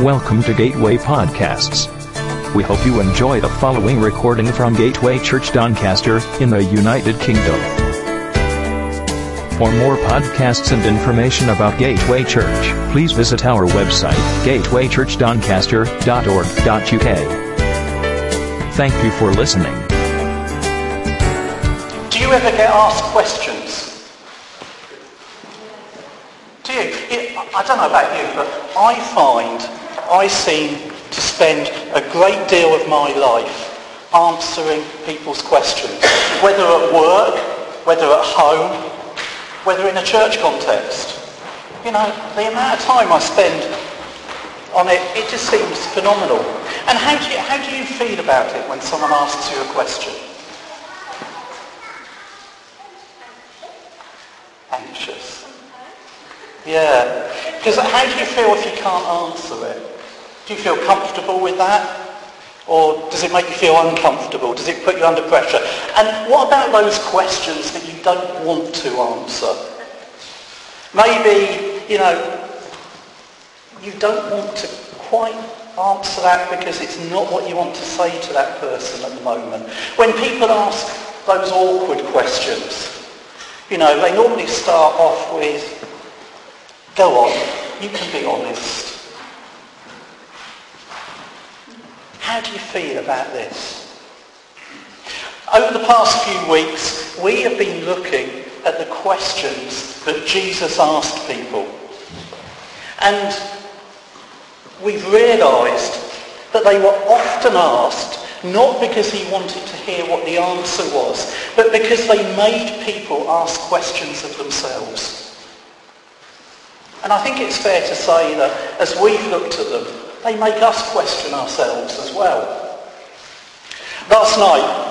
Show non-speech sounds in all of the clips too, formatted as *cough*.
Welcome to Gateway Podcasts. We hope you enjoy the following recording from Gateway Church Doncaster in the United Kingdom. For more podcasts and information about Gateway Church, please visit our website, gatewaychurchdoncaster.org.uk. Thank you for listening. Do you ever get asked questions? Do you? I don't know about you, but I find I seem to spend a great deal of my life answering people's questions, whether at work, whether at home, whether in a church context. You know, the amount of time I spend on it, it just seems phenomenal. And how do you, how do you feel about it when someone asks you a question? Anxious. Yeah. Because how do you feel if you can't answer it? Do you feel comfortable with that? Or does it make you feel uncomfortable? Does it put you under pressure? And what about those questions that you don't want to answer? Maybe, you know, you don't want to quite answer that because it's not what you want to say to that person at the moment. When people ask those awkward questions, you know, they normally start off with, go on, you can be honest. How do you feel about this? Over the past few weeks, we have been looking at the questions that Jesus asked people. And we've realised that they were often asked not because he wanted to hear what the answer was, but because they made people ask questions of themselves. And I think it's fair to say that as we've looked at them, they make us question ourselves as well. Last night,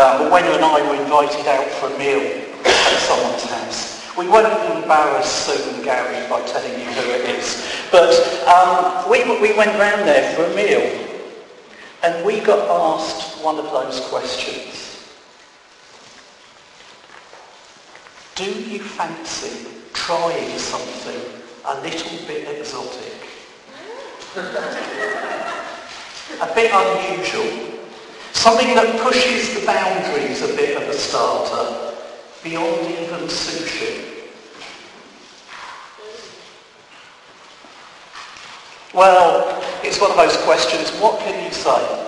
um, Wenna and I were invited out for a meal at someone's house, we won't embarrass Sue and Gary by telling you who it is, but um, we, we went round there for a meal and we got asked one of those questions. Do you fancy trying something a little bit exotic? *laughs* a bit unusual. Something that pushes the boundaries a bit of a starter beyond even sushi. Well, it's one of those questions, what can you say?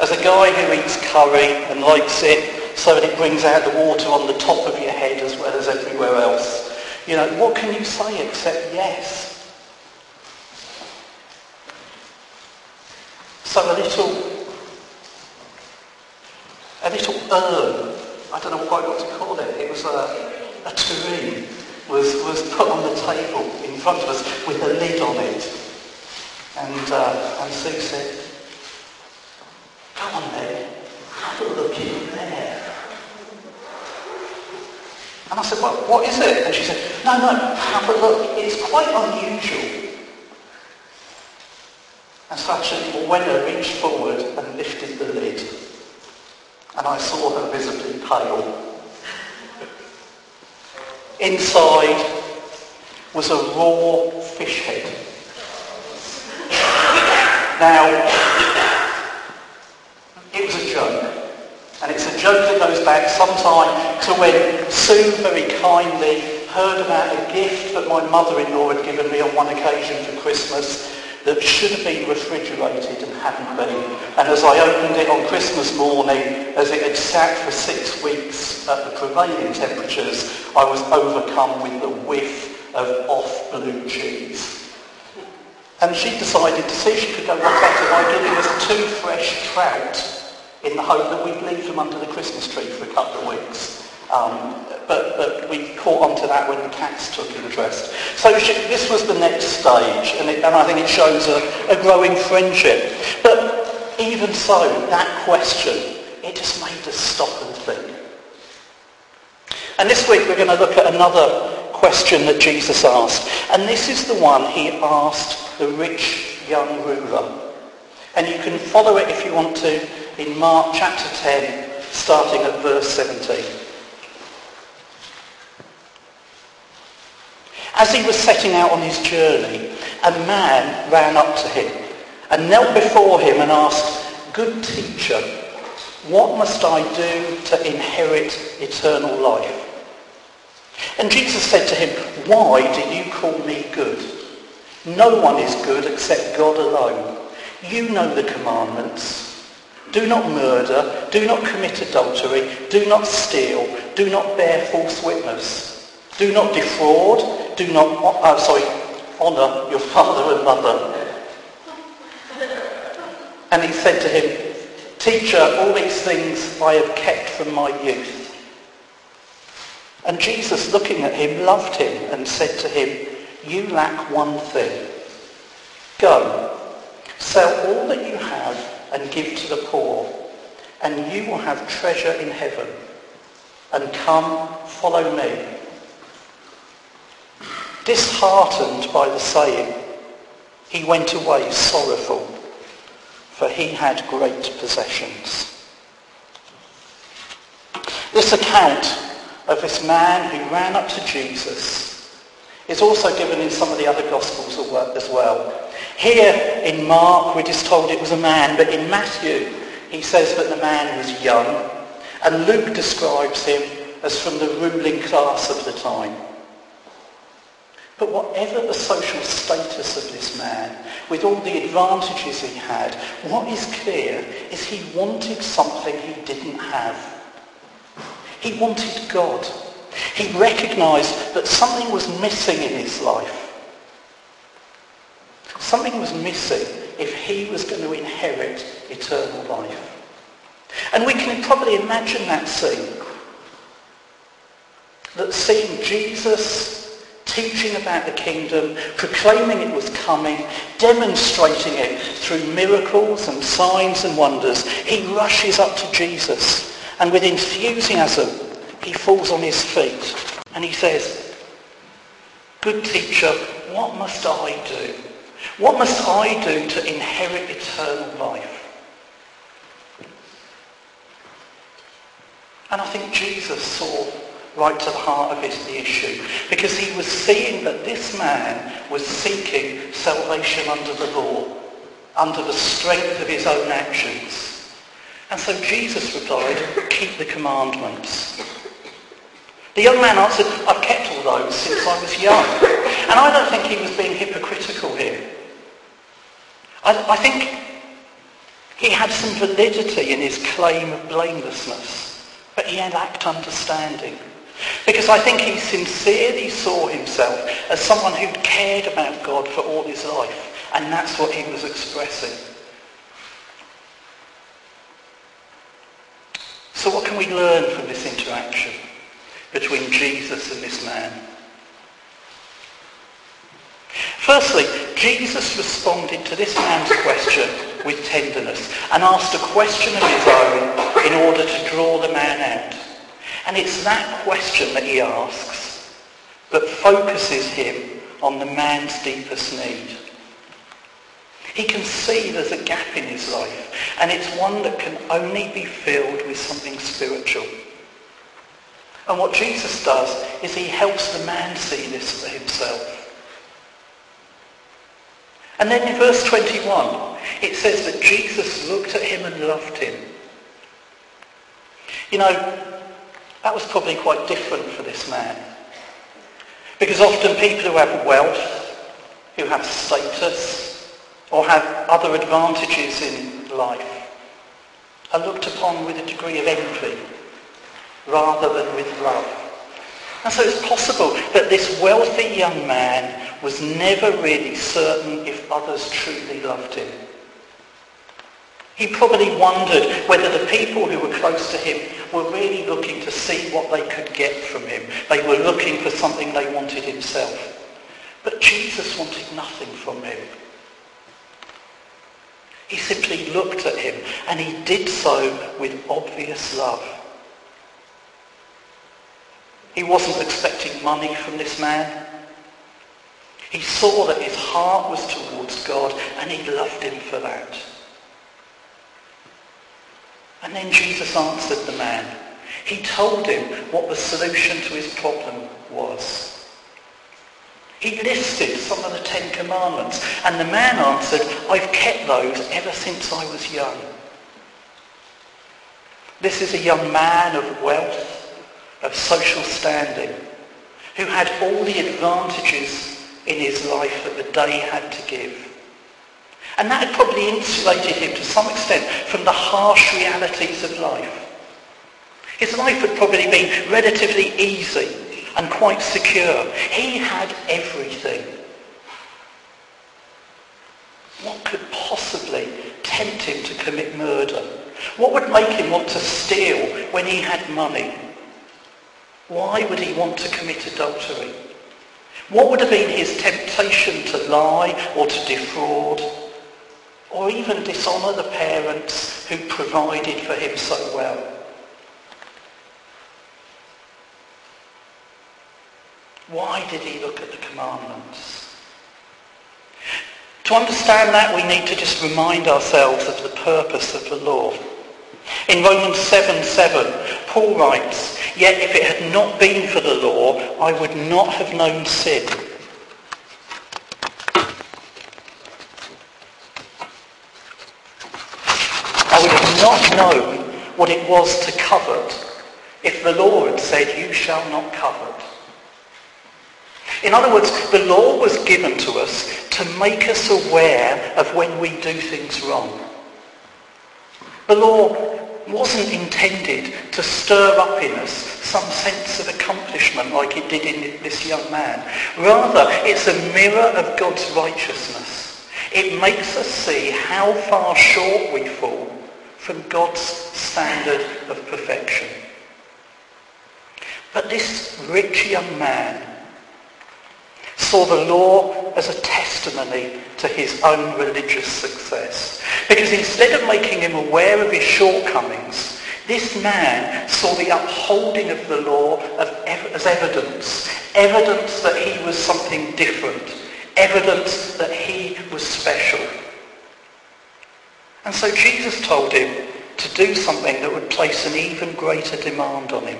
As a guy who eats curry and likes it so that it brings out the water on the top of your head as well as everywhere else, you know, what can you say except yes? So a little, a little urn, I don't know quite what to call it, it was a, a tureen, was, was put on the table in front of us with a lid on it. And, uh, and Sue said, come on then, have a look in there. And I said, well, what is it? And she said, no, no, have a look. It's quite unusual. And so actually Wenna reached forward and lifted the lid. And I saw her visibly pale. Inside was a raw fish head. Now, it was a joke. And it's a joke that goes back sometime to when Sue very kindly heard about a gift that my mother-in-law had given me on one occasion for Christmas that should have been refrigerated and hadn't been. And as I opened it on Christmas morning, as it had sat for six weeks at the prevailing temperatures, I was overcome with the whiff of off blue cheese. And she decided to see if she could go one better by giving us two fresh trout in the hope that we'd leave them under the Christmas tree for a couple of weeks. Um, but, but we caught on to that when the cats took interest. So she, this was the next stage, and, it, and I think it shows a, a growing friendship. But even so, that question, it just made us stop and think. And this week we're going to look at another question that Jesus asked. And this is the one he asked the rich young ruler. And you can follow it if you want to in Mark chapter 10, starting at verse 17. As he was setting out on his journey, a man ran up to him and knelt before him and asked, Good teacher, what must I do to inherit eternal life? And Jesus said to him, Why do you call me good? No one is good except God alone. You know the commandments. Do not murder, do not commit adultery, do not steal, do not bear false witness, do not defraud, do not, uh, sorry, honour your father and mother. And he said to him, Teacher, all these things I have kept from my youth. And Jesus, looking at him, loved him and said to him, You lack one thing. Go, sell all that you have and give to the poor, and you will have treasure in heaven. And come, follow me. Disheartened by the saying, he went away sorrowful, for he had great possessions. This account of this man who ran up to Jesus is also given in some of the other Gospels as well. Here in Mark, we're just told it was a man, but in Matthew, he says that the man was young, and Luke describes him as from the ruling class of the time. But whatever the social status of this man, with all the advantages he had, what is clear is he wanted something he didn't have. He wanted God. He recognized that something was missing in his life. Something was missing if he was going to inherit eternal life. And we can probably imagine that scene. That seeing Jesus teaching about the kingdom, proclaiming it was coming, demonstrating it through miracles and signs and wonders, he rushes up to Jesus and with enthusiasm he falls on his feet and he says, Good teacher, what must I do what must I do to inherit eternal life? And I think Jesus saw right to the heart of his, the issue because he was seeing that this man was seeking salvation under the law, under the strength of his own actions. And so Jesus replied, keep the commandments. The young man answered, I've kept all those since I was young. And I don't think he was being hypocritical here. I, I think he had some validity in his claim of blamelessness, but he lacked understanding. Because I think he sincerely saw himself as someone who cared about God for all his life, and that's what he was expressing. So what can we learn from this interaction between Jesus and this man? Firstly, Jesus responded to this man's question with tenderness and asked a question of his own in order to draw the man out. And it's that question that he asks that focuses him on the man's deepest need. He can see there's a gap in his life, and it's one that can only be filled with something spiritual. And what Jesus does is he helps the man see this for himself. And then in verse 21, it says that Jesus looked at him and loved him. You know, that was probably quite different for this man. Because often people who have wealth, who have status, or have other advantages in life, are looked upon with a degree of envy rather than with love. And so it's possible that this wealthy young man was never really certain if others truly loved him. He probably wondered whether the people who were close to him were really looking to see what they could get from him. They were looking for something they wanted himself. But Jesus wanted nothing from him. He simply looked at him and he did so with obvious love. He wasn't expecting money from this man. He saw that his heart was towards God and he loved him for that. And then Jesus answered the man. He told him what the solution to his problem was. He listed some of the Ten Commandments, and the man answered, I've kept those ever since I was young. This is a young man of wealth, of social standing, who had all the advantages in his life that the day had to give. And that had probably insulated him to some extent from the harsh realities of life. His life had probably been relatively easy and quite secure. He had everything. What could possibly tempt him to commit murder? What would make him want to steal when he had money? Why would he want to commit adultery? What would have been his temptation to lie or to defraud? Or even dishonour the parents who provided for him so well? Why did he look at the commandments? To understand that, we need to just remind ourselves of the purpose of the law. In Romans 7, 7, Paul writes, Yet if it had not been for the law, I would not have known sin. I would have not known what it was to covet if the law had said, you shall not covet. In other words, the law was given to us to make us aware of when we do things wrong. The law wasn't intended to stir up in us some sense of accomplishment like it did in this young man. Rather, it's a mirror of God's righteousness. It makes us see how far short we fall from God's standard of perfection. But this rich young man saw the law as a testimony to his own religious success. Because instead of making him aware of his shortcomings, this man saw the upholding of the law as evidence. Evidence that he was something different. Evidence that he was special. And so Jesus told him to do something that would place an even greater demand on him.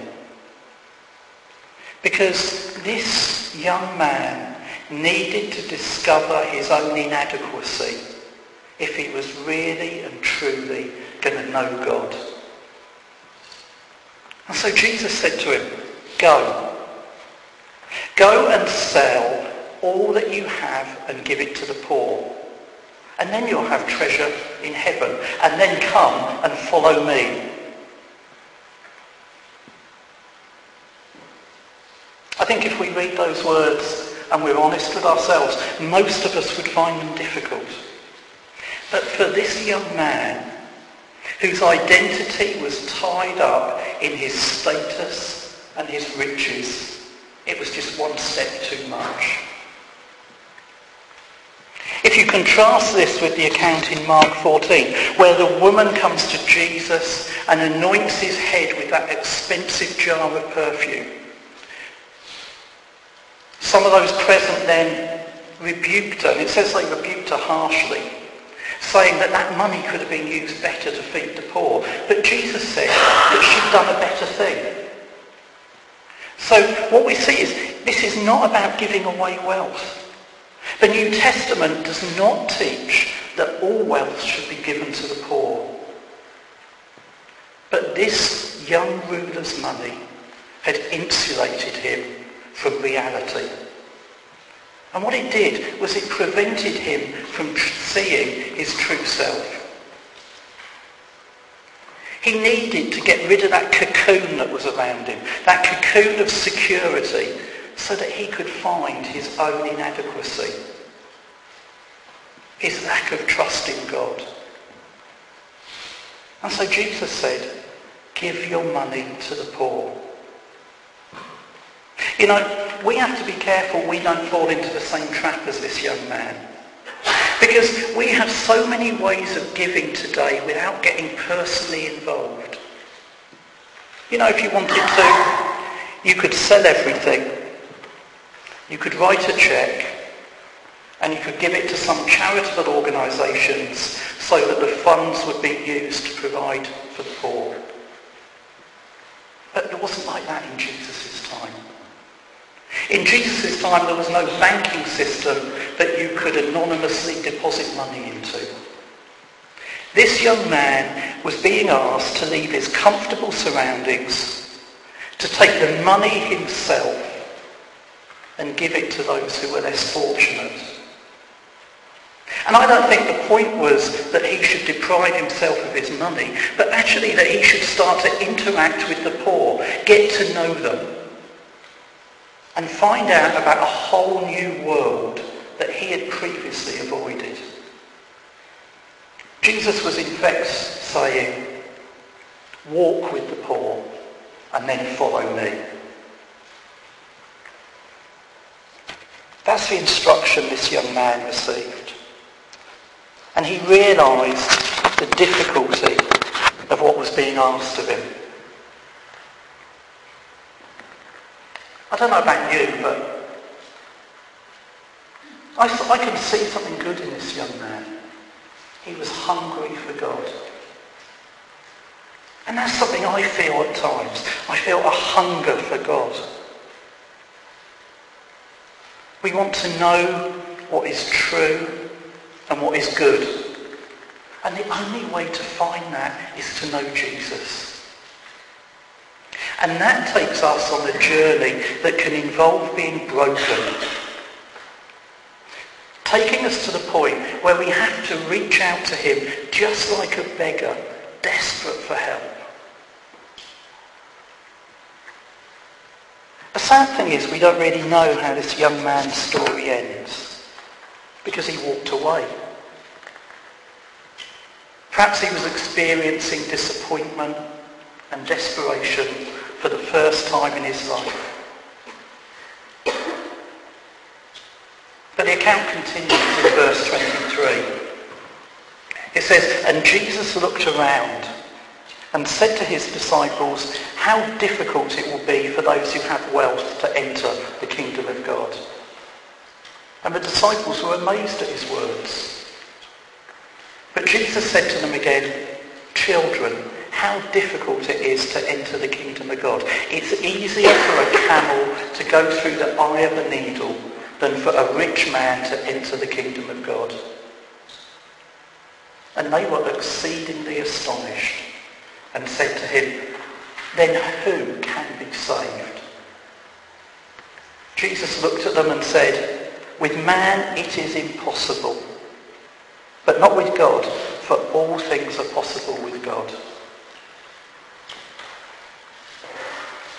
Because this young man needed to discover his own inadequacy if he was really and truly going to know God. And so Jesus said to him, go. Go and sell all that you have and give it to the poor. And then you'll have treasure in heaven. And then come and follow me. I think if we read those words and we're honest with ourselves, most of us would find them difficult. But for this young man, whose identity was tied up in his status and his riches, it was just one step too much. If you contrast this with the account in Mark 14, where the woman comes to Jesus and anoints his head with that expensive jar of perfume, some of those present then rebuked her. And it says they rebuked her harshly, saying that that money could have been used better to feed the poor. But Jesus said that she'd done a better thing. So what we see is this is not about giving away wealth. The New Testament does not teach that all wealth should be given to the poor. But this young ruler's money had insulated him from reality. And what it did was it prevented him from seeing his true self. He needed to get rid of that cocoon that was around him, that cocoon of security, so that he could find his own inadequacy, his lack of trust in God. And so Jesus said, give your money to the poor. You know, we have to be careful we don't fall into the same trap as this young man. Because we have so many ways of giving today without getting personally involved. You know, if you wanted to, you could sell everything. You could write a cheque and you could give it to some charitable organisations so that the funds would be used to provide for the poor. But it wasn't like that in Jesus' time. In Jesus' time, there was no banking system that you could anonymously deposit money into. This young man was being asked to leave his comfortable surroundings, to take the money himself and give it to those who were less fortunate. And I don't think the point was that he should deprive himself of his money, but actually that he should start to interact with the poor, get to know them, and find out about a whole new world that he had previously avoided. Jesus was in fact saying, walk with the poor and then follow me. That's the instruction this young man received. And he realised the difficulty of what was being asked of him. I don't know about you, but I, I can see something good in this young man. He was hungry for God. And that's something I feel at times. I feel a hunger for God. We want to know what is true and what is good. And the only way to find that is to know Jesus. And that takes us on a journey that can involve being broken. Taking us to the point where we have to reach out to him just like a beggar, desperate for help. The sad thing is we don't really know how this young man's story ends because he walked away. Perhaps he was experiencing disappointment and desperation for the first time in his life. But the account continues in verse 23. It says, And Jesus looked around and said to his disciples, How difficult it will be for those who have wealth to enter the kingdom of God. And the disciples were amazed at his words. But Jesus said to them again, Children, how difficult it is to enter the kingdom of God. It's easier for a camel to go through the eye of a needle than for a rich man to enter the kingdom of God. And they were exceedingly astonished and said to him, then who can be saved? Jesus looked at them and said, with man it is impossible, but not with God, for all things are possible with God.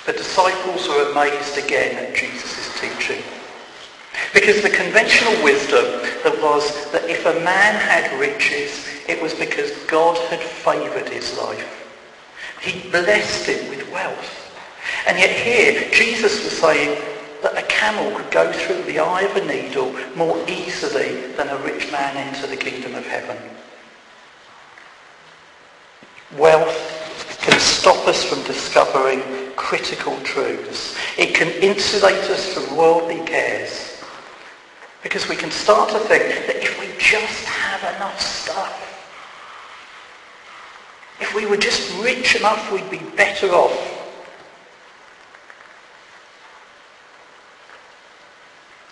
The disciples were amazed again at Jesus' teaching. Because the conventional wisdom that was that if a man had riches, it was because God had favoured his life. He blessed him with wealth. And yet here, Jesus was saying that a camel could go through the eye of a needle more easily than a rich man into the kingdom of heaven. Wealth can stop us from discovering critical truths. It can insulate us from worldly cares. Because we can start to think that if we just have enough stuff, if we were just rich enough, we'd be better off.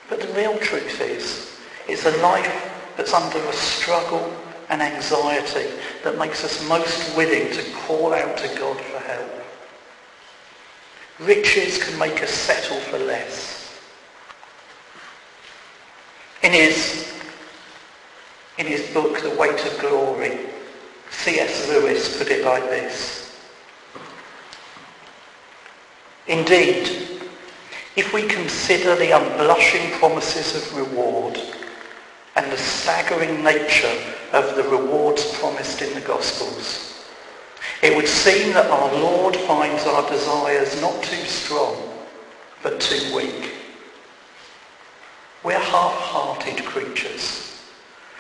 But the real truth is, it's a life that's under a struggle and anxiety that makes us most willing to call out to God for help. Riches can make us settle for less. In his, in his book, The Weight of Glory, C.S. Lewis put it like this. Indeed, if we consider the unblushing promises of reward and the staggering nature of the rewards promised in the Gospels, it would seem that our Lord finds our desires not too strong, but too weak. We're half-hearted creatures,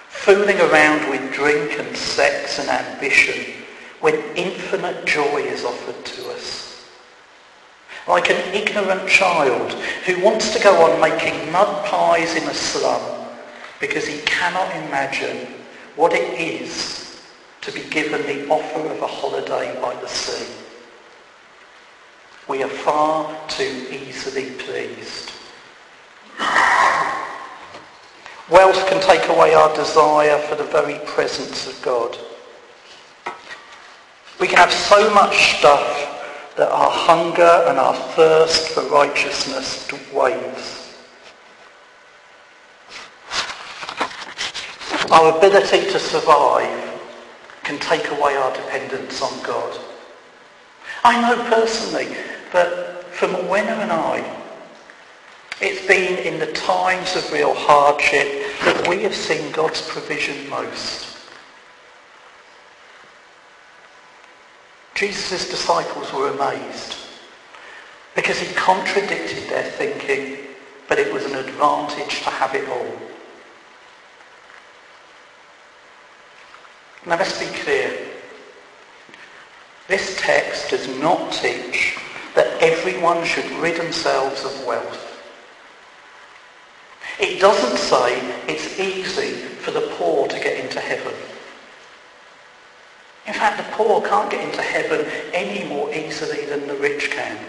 fooling around with drink and sex and ambition when infinite joy is offered to us. Like an ignorant child who wants to go on making mud pies in a slum because he cannot imagine what it is to be given the offer of a holiday by the sea. We are far too easily pleased Wealth can take away our desire for the very presence of God. We can have so much stuff that our hunger and our thirst for righteousness wanes. Our ability to survive can take away our dependence on God. I know personally that for Morwenna and I, it's been in the times of real hardship that we have seen God's provision most. Jesus' disciples were amazed because he contradicted their thinking, but it was an advantage to have it all. Now let's be clear. This text does not teach that everyone should rid themselves of wealth. It doesn't say it's easy for the poor to get into heaven. In fact, the poor can't get into heaven any more easily than the rich can.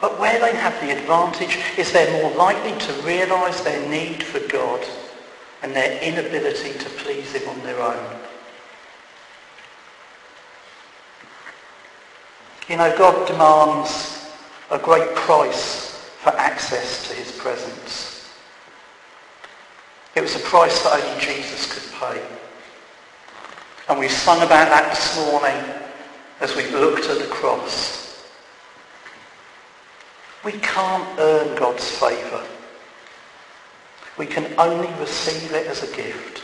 But where they have the advantage is they're more likely to realise their need for God and their inability to please him on their own. You know, God demands a great price for access to his presence. It was a price that only Jesus could pay. And we've sung about that this morning as we've looked at the cross. We can't earn God's favour. We can only receive it as a gift.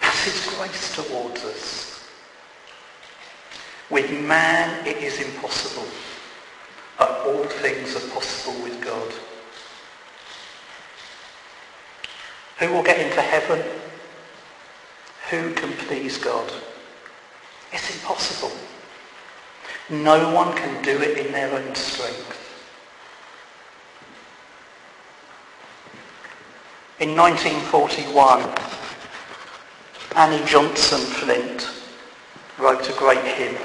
That's his grace towards us. With man it is impossible but all things are possible with God. Who will get into heaven? Who can please God? It's impossible. No one can do it in their own strength. In 1941, Annie Johnson Flint wrote a great hymn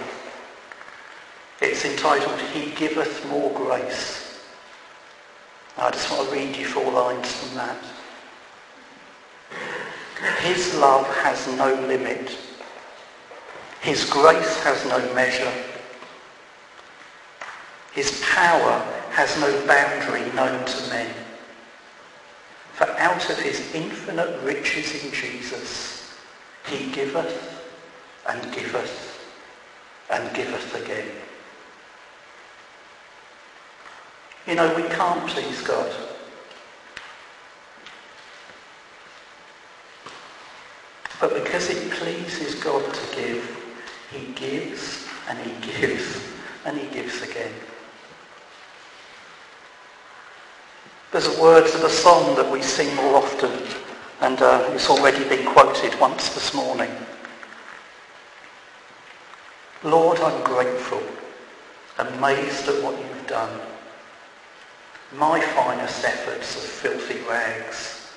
it's entitled, He Giveth More Grace. I just want to read you four lines from that. His love has no limit. His grace has no measure. His power has no boundary known to men. Out of his infinite riches in Jesus, he giveth and giveth and giveth again. You know, we can't please God. But because it pleases God to give, he gives and he gives and he gives again. There's a word to the song that we sing more often and uh, it's already been quoted once this morning. Lord, I'm grateful, amazed at what you've done my finest efforts are filthy rags.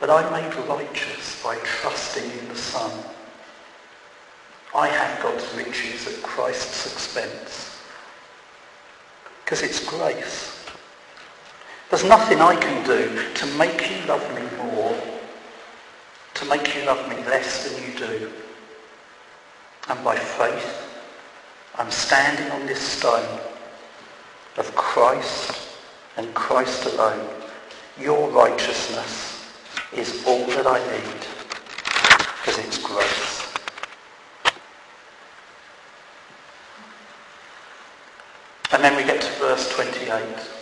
But I'm made righteous by trusting in the Son. I have God's riches at Christ's expense. Because it's grace. There's nothing I can do to make you love me more, to make you love me less than you do. And by faith, I'm standing on this stone of Christ and Christ alone. Your righteousness is all that I need because it's grace. And then we get to verse 28.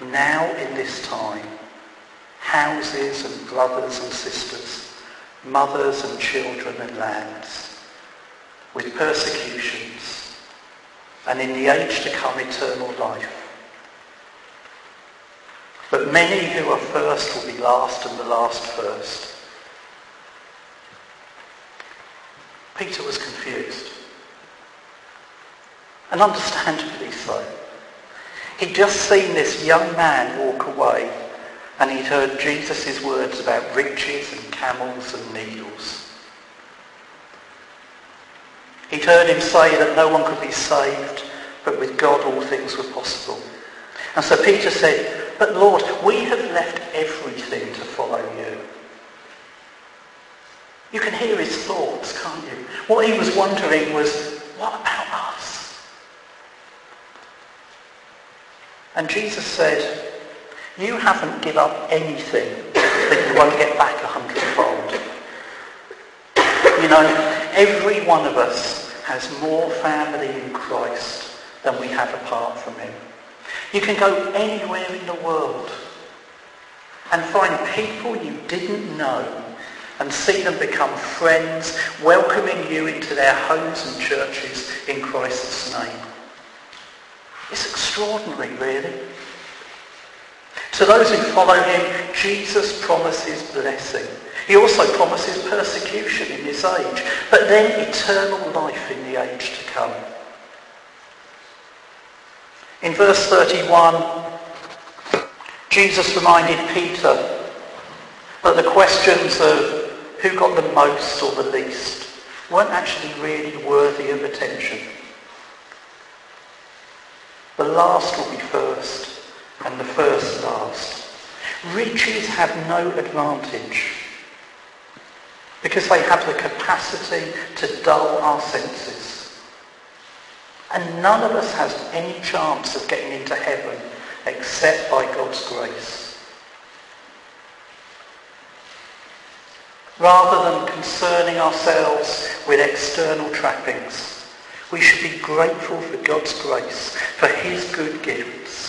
now in this time houses and brothers and sisters, mothers and children and lands, with persecutions, and in the age to come eternal life. But many who are first will be last and the last first. Peter was confused. And understandably so. He'd just seen this young man walk away and he'd heard Jesus' words about riches and camels and needles. He'd heard him say that no one could be saved, but with God all things were possible. And so Peter said, but Lord, we have left everything to follow you. You can hear his thoughts, can't you? What he was wondering was, what about us? And Jesus said, you haven't given up anything that you won't get back a hundredfold. You know, every one of us has more family in Christ than we have apart from him. You can go anywhere in the world and find people you didn't know and see them become friends, welcoming you into their homes and churches in Christ's name. It's extraordinary, really. To those who follow him, Jesus promises blessing. He also promises persecution in this age, but then eternal life in the age to come. In verse 31, Jesus reminded Peter that the questions of who got the most or the least weren't actually really worthy of attention. The last will be first and the first last. Riches have no advantage because they have the capacity to dull our senses. And none of us has any chance of getting into heaven except by God's grace. Rather than concerning ourselves with external trappings, we should be grateful for God's grace, for his good gifts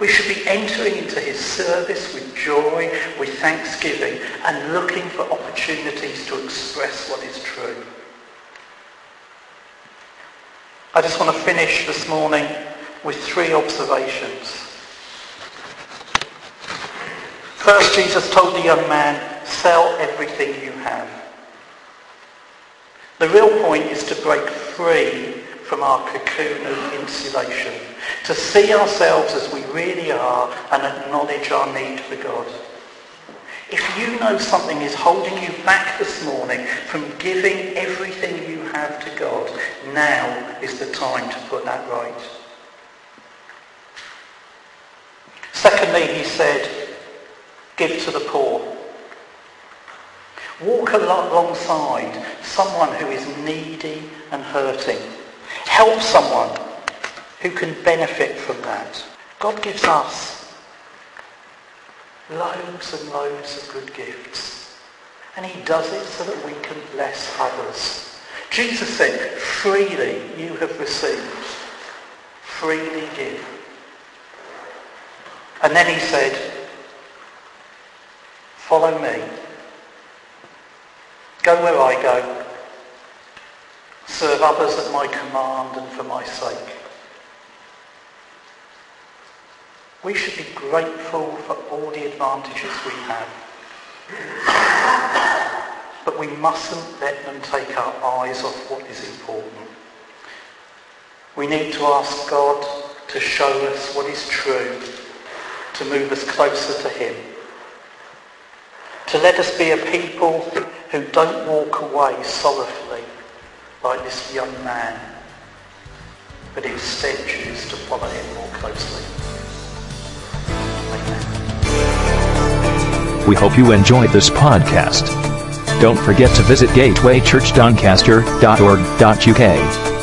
we should be entering into his service with joy, with thanksgiving, and looking for opportunities to express what is true. I just want to finish this morning with three observations. First, Jesus told the young man, sell everything you have. The real point is to break free from our cocoon of insulation, to see ourselves as we really are and acknowledge our need for God. If you know something is holding you back this morning from giving everything you have to God, now is the time to put that right. Secondly, he said, give to the poor. Walk alongside someone who is needy and hurting help someone who can benefit from that. God gives us loads and loads of good gifts. And he does it so that we can bless others. Jesus said, freely you have received, freely give. And then he said, follow me. Go where I go serve others at my command and for my sake. We should be grateful for all the advantages we have. But we mustn't let them take our eyes off what is important. We need to ask God to show us what is true, to move us closer to him, to let us be a people who don't walk away sorrowfully, like this young man, but instead choose to follow him more closely. We hope you enjoyed this podcast. Don't forget to visit gatewaychurchdoncaster.org.uk